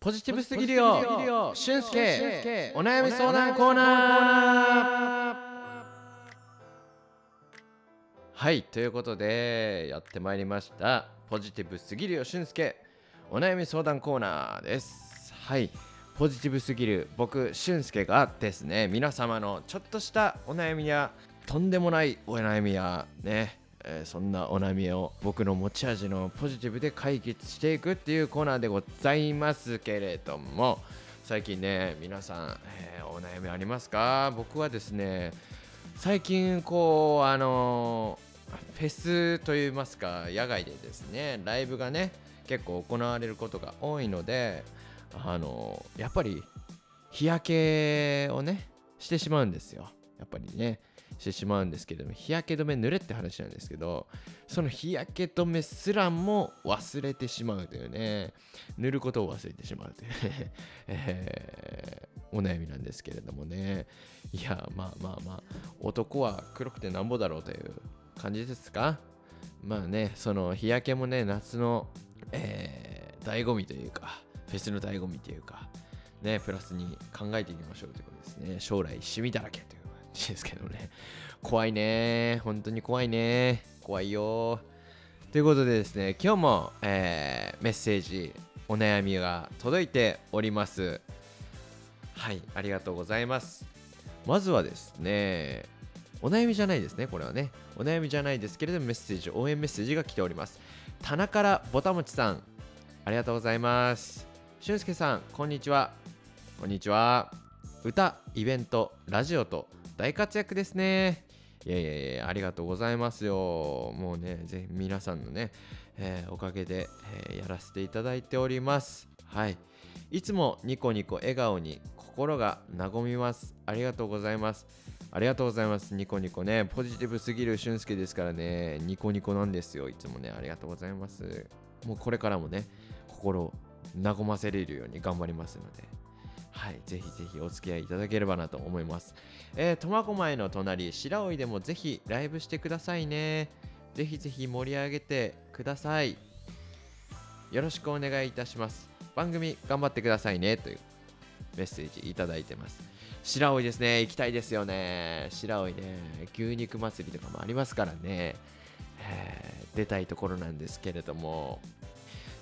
ポジティブすぎるよ。俊介。お悩み相談コーナーはいということでやってまいりました。ポジティブすぎるよ俊介お悩み相談コーナーです。はいポジティブすぎる僕俊介がですね皆様のちょっとしたお悩みやとんでもないお悩みやねえーそんなお悩みを僕の持ち味のポジティブで解決していくっていうコーナーでございますけれども最近ね皆さん、えーお悩みありますか？僕はですね最近こうあのーフェスといいますか野外でですねライブがね結構行われることが多いのであのやっぱり日焼けをねしてしまうんですよ。やっぱりねしてしまうんですけども日焼け止め塗れって話なんですけどその日焼け止めすらも忘れてしまうというね塗ることを忘れてしまうというね、<laughs> えーお悩みなんですけれどもね。いやまあまあまあ男は黒くてなんぼだろうという感じですか？まあねその日焼けもね夏の、えー、醍醐味というかフェスの醍醐味というかねプラスに考えていきましょうということですね。将来シミだらけという感じですけどね。怖いね。本当に怖いね。怖いよ。ということでですね今日も、えーメッセージお悩みが届いております。はいありがとうございます。まずはですねお悩みじゃないですねこれはね。お悩みじゃないですけれどもメッセージ応援メッセージが来ております。棚からぼたもちさんありがとうございます。俊介さんこんにちは。こんにちは。歌イベントラジオと大活躍ですね。いやいやいやありがとうございますよ。もうねぜひ皆さんのね、えーおかげで、えーやらせていただいております。はい。いつもニコニコ笑顔に心が和みます。ありがとうございます。ありがとうございますニコニコねポジティブすぎる俊介ですからねニコニコなんですよいつもねありがとうございますもうこれからもね心和ませれるように頑張りますのではい、ぜひぜひお付き合いいただければなと思います。えー、苫小牧の隣、白老でもぜひライブしてくださいね。ぜひぜひ盛り上げてください。よろしくお願いいたします。番組頑張ってくださいねというメッセージいただいてます。白老ですね、行きたいですよね。白老ね、牛肉祭りとかもありますからね、出たいところなんですけれども、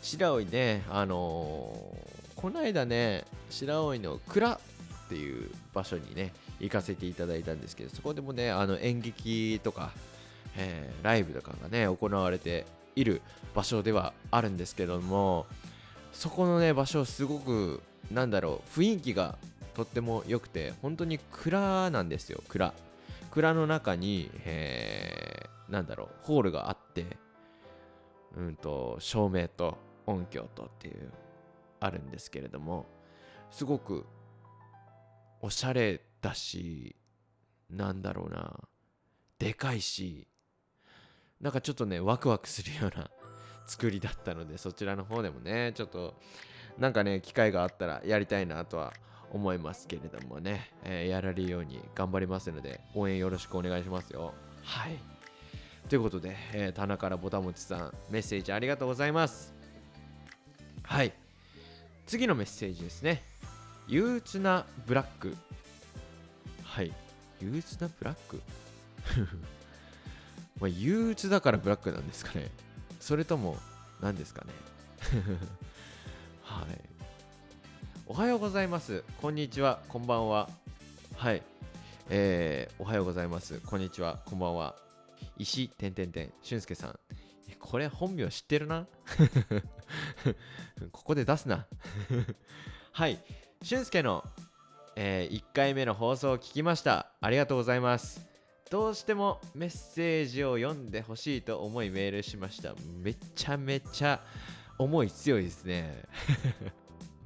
白老ね、あのーこの間ね、白老の蔵っていう場所にね、行かせていただいたんですけど、そこでもね、あの演劇とか、えライブとかがね、行われている場所ではあるんですけども、そこのね、場所、すごく、なんだろう、雰囲気がとっても良くて、本当に蔵なんですよ、蔵。蔵の中に、えーなんだろう、ホールがあって、うんと、照明と音響とっていう、あるんですけれども、すごく、おしゃれだし、なんだろうな、でかいし、なんかちょっとね、ワクワクするような作りだったので、そちらの方でもね、ちょっと、なんかね、機会があったらやりたいなとは思いますけれどもね、えーやられるように頑張りますので、応援よろしくお願いしますよ。はい。ということで、えー、棚からぼたもちさんメッセージありがとうございます。はい。次のメッセージですね。憂鬱なブラック。はい。憂鬱なブラック？<laughs> まあ憂鬱だからブラックなんですかね。それとも何ですかね。<laughs> はいおはようございます。こんにちは。こんばんは。はい。えー、おはようございます。こんにちは。こんばんは。石てんてんてん俊介さん。これ本名知ってるな？<laughs> ここで出すな。<laughs> はい。俊介の、えー、1回目の放送を聞きました。ありがとうございます。どうしてもメッセージを読んでほしいと思いメールしました。めちゃめちゃ思い強いですね。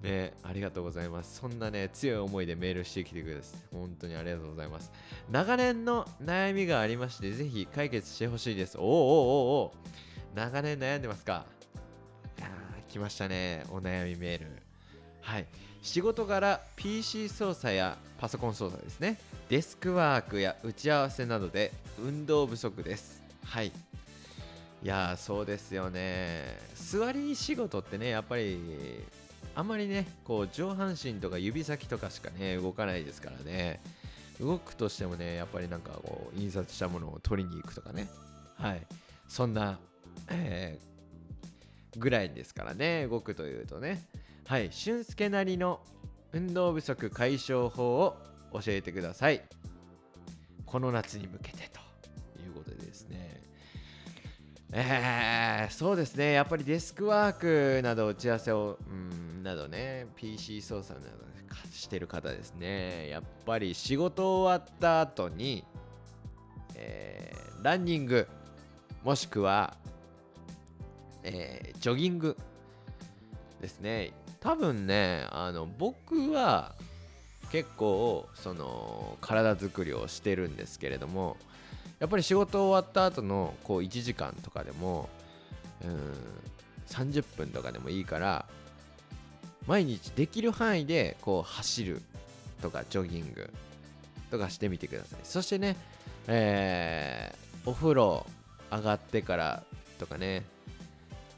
ね、ありがとうございます。そんなね、強い思いでメールしてきてください。本当にありがとうございます。長年の悩みがありまして、ぜひ解決してほしいです。おおおおお長年悩んでますか？いや、来ましたね。お悩みメール。はい。仕事柄 PC 操作やパソコン操作ですね。デスクワークや打ち合わせなどで運動不足です。はい。いや、そうですよね。座り仕事ってね、やっぱりあんまりね、こう上半身とか指先とかしかね、動かないですからね。動くとしてもね、やっぱりなんかこう、印刷したものを取りに行くとかね。はい。そんな、えー、ぐらいですからね、動くというとね。はい。俊介なりの運動不足解消法を教えてください。この夏に向けてということでですね。えー、そうですね、やっぱりデスクワークなど打ち合わせを、うん、などね、PC 操作などしてる方ですね、やっぱり仕事終わった後に、えー、ランニング、もしくは、えー、ジョギングですね。多分ね、あの僕は結構その体作りをしてるんですけれども、やっぱり仕事終わった後のこう1時間とかでもうん30分とかでもいいから毎日できる範囲でこう走るとかジョギングとかしてみてください。そしてね、えー、お風呂上がってからとかね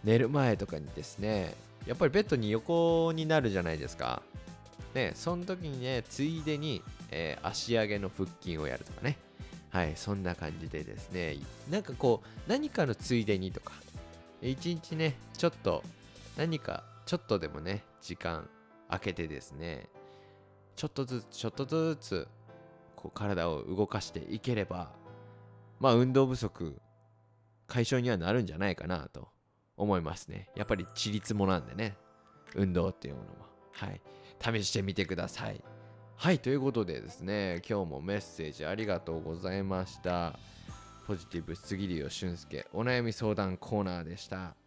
寝る前とかにですねやっぱりベッドに横になるじゃないですか。ねその時にねついでに、えー、足上げの腹筋をやるとかね。はい、そんな感じでですね、なんかこう、何かのついでにとか、一日ね、ちょっと、何か、ちょっとでもね、時間空けてですね、ちょっとずつ、ちょっとずつ、こう、体を動かしていければ、まあ、運動不足解消にはなるんじゃないかなと思いますね。やっぱり、ちりつもなんでね、運動っていうものは。はい。試してみてください。はい、ということでですね、今日もメッセージありがとうございました。ポジティブ杉流俊介お悩み相談コーナーでした。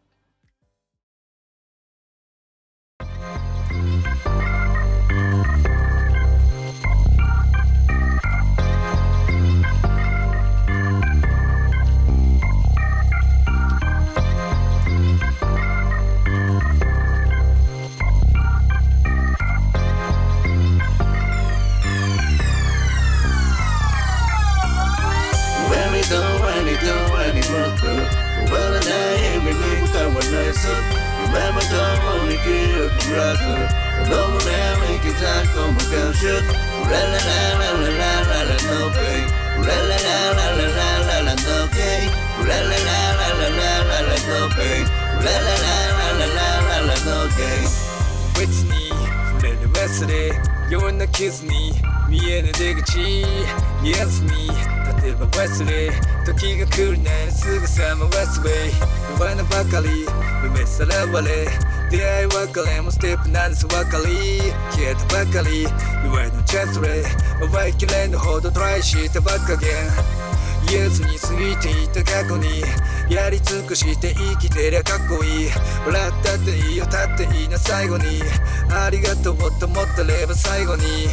りゃかっこいい笑ったっていいよ立っていいな最後にありがとうと思ってれば最後に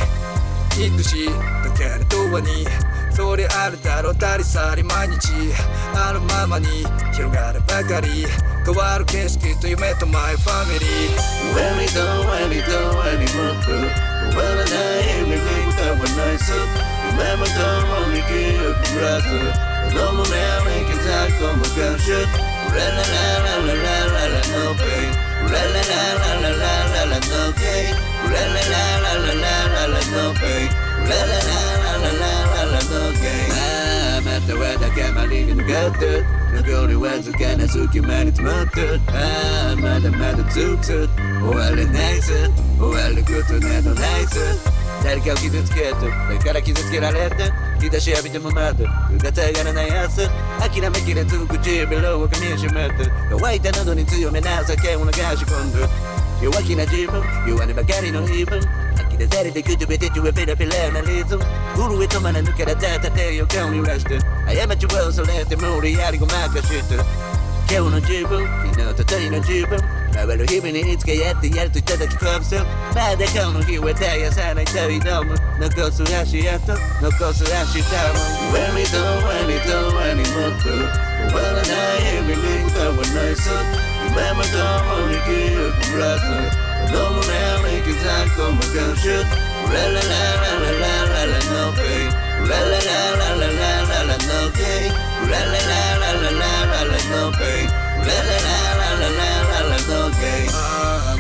行くしだけれどはにそりあるだろうたり去り毎日あるままに広がるばかり変わる景色と夢とマイファミリー When we do, when we do, when we move 変わらない意味に歌わないす夢もどうも生きるブラス飲むねレイキザコも感謝 götür Nu går du en så kan jag suga med ditt möte Ah, madam, madam, sugsut Och eller nejset Och eller gutten är nån nejset 誰かを傷つけてだから傷つけられて日差し浴びてもまだかがたがらない朝諦めきれず唇をかみしめて乾いた喉に強めな酒を流し込んで弱気な自分弱音ばかりの言い分出されてくじべてちゅえペラペラなリズム震え止まらぬ体立てよ顔に揺らして過ちを恐れて無理やりごまかして今日の自分昨日と鳥の自分 Felmerül hívni ickéjeti értőtet, aki kapszol Medek annak hívő teljesen egy tevi dama Na kaszulási járta, na kaszulási táma Venni tó, venni tó, venni motto Valada émi lénk, abban nagyszot Bema tom, ami kijök a bratna Domon elmék, az átkom a könsöt La la la la la la la la no pay La la la la la la la la no pay La la la la la la la la no pay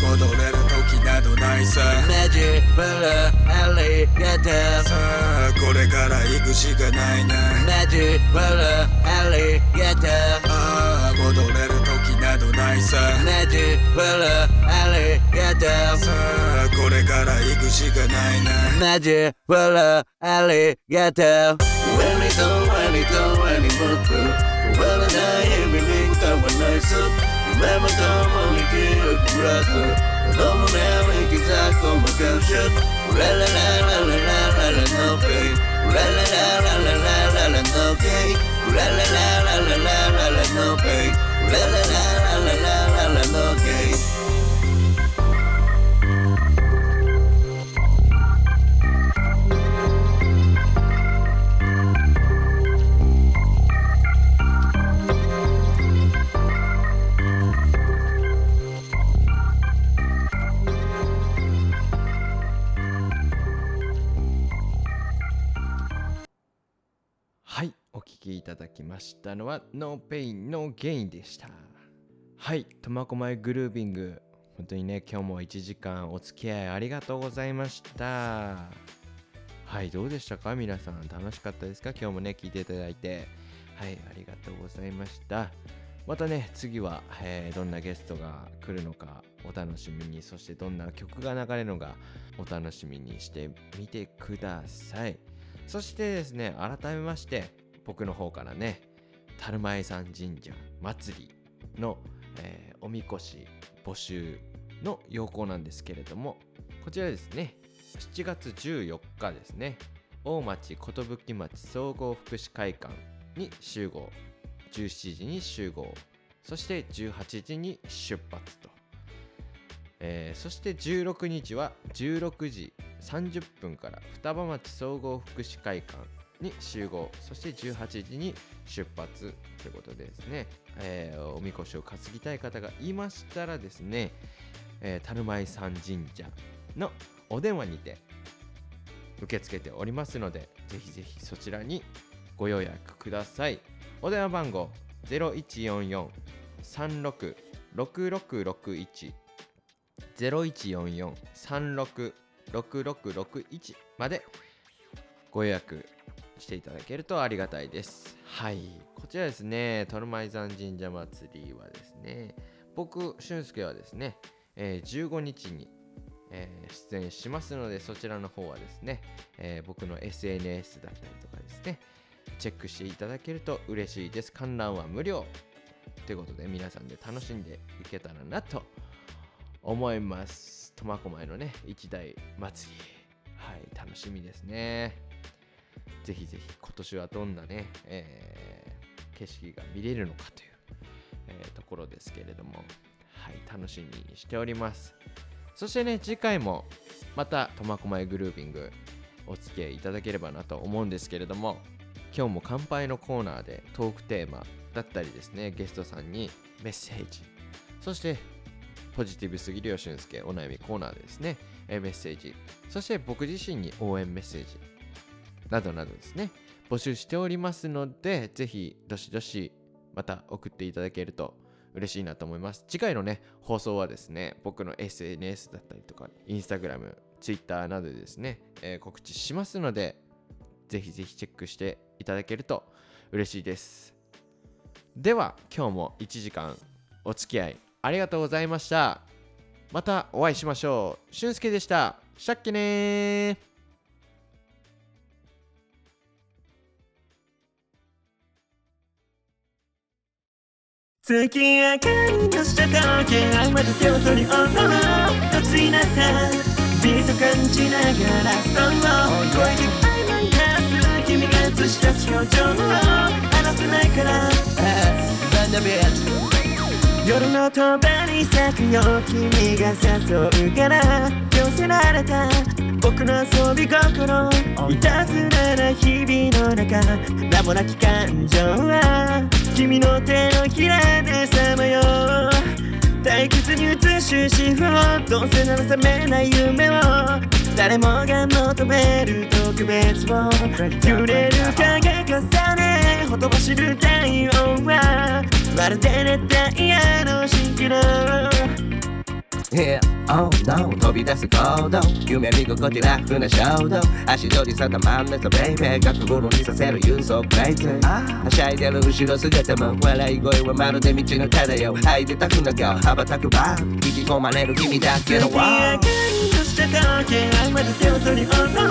戻れる時などないさ。マジブルありがとうさあこれから行くしかないなマジブルありがとうああ戻れる時などないさ。マジブルありがとうさあこれから行くしかないなマジブルありがとう When it don't, when it don't, when it won't Remember when I up Remember time when we get a brother No more now we can talk on my la la la la la no pain La la la la la la la la no pain La la la la la la la la no pain La la la la のは No Pain No Gain でした。はい苫小牧グルービング。本当にね今日も1時間お付き合いありがとうございました。はいどうでしたか？皆さん楽しかったですか？今日もね聞いていただいて。はいありがとうございました。またね次は、えーどんなゲストが来るのかお楽しみに。そしてどんな曲が流れるのかお楽しみにしてみてください。そしてですね、改めまして、僕の方からね、樽前山神社祭りの、えーおみこし募集の要項なんですけれども、こちらですね、7月14日ですね、大町寿町総合福祉会館に集合、17時に集合、そして18時に出発と。えーそして16日は16時30分から双葉町総合福祉会館に集合そして18時に出発ということでですね、えーおみこしを担ぎたい方がいましたらですね、えー、樽前山神社のお電話にて受け付けておりますのでぜひぜひそちらにご予約ください。お電話番号0144-366661 0144-366661までご予約していただけるとありがたいです。はい。こちらですね、トルマイ山神社祭りはですね、僕、俊介はですね、えー15日に、えー出演しますので、そちらの方はですね、えー僕の SNS だったりとかですね、チェックしていただけると嬉しいです。観覧は無料ということで、皆さんで楽しんでいけたらなと思います。苫小牧のね、一大祭り。はい、楽しみですね。ぜひぜひ今年はどんなね、えー景色が見れるのかという、えーところですけれども、はい、楽しみにしております。そしてね、次回もまた苫小牧グルービングお付き合いいただければなと思うんですけれども、今日も乾杯のコーナーでトークテーマだったりですね、ゲストさんにメッセージ、そしてポジティブすぎるよ俊介お悩みコーナーでですね、えメッセージ、そして僕自身に応援メッセージなどなどですね。募集しておりますのでぜひどしどしまた送っていただけると嬉しいなと思います。次回のね放送はですね僕の SNS だったりとかインスタグラム Twitter などでですね、えー告知しますのでぜひぜひチェックしていただけると嬉しいです。では今日も1時間お付き合いありがとうございました。またお会いしましょう。俊介でした。しゃっけね月明かりとした時計まで手を取り踊ろうとついなったビート感じながらその声に曖昧なする君が映した表情を離せないからバンダビッ夜の帳に咲くよ君が誘うから寄せられた僕の遊び心いたずらな日々の中名もなき感情は君の手のひらでさまよう。退屈に映し主婦をどうせなら覚めない夢を。誰もが求める特別を。揺れる影重ねほとばしる太陽はまるで熱帯夜の蜃気楼 Yeah, oh no 飛び出す行動夢見心地ラフな衝動。足取り定まんねとベイベー覚悟にさせる郵送クレイズはしゃいでる後ろ姿も笑い声はまるで道の漂う吐いてたくな今日羽ばたくバー引き込まれる君だけの月明かりとした時計まで手を取り踊ろう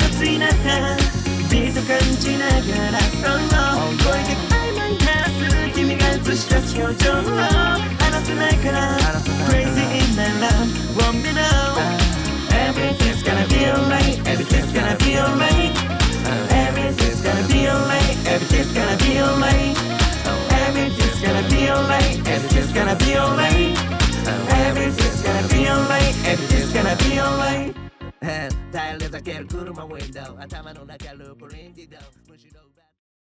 熱いなったビート感じながらその声が曖昧化する君が映し出す表情を離せないから Crazy in my love won't be now Everything's gonna be alright Everything's gonna be alright Everything's gonna be alright Everything's gonna be alright Everything's gonna be alright Everything's gonna be alright Everything's gonna be alright Everything's gonna be alright タイヤで避ける車ウィンドウ。頭の中ループリンディド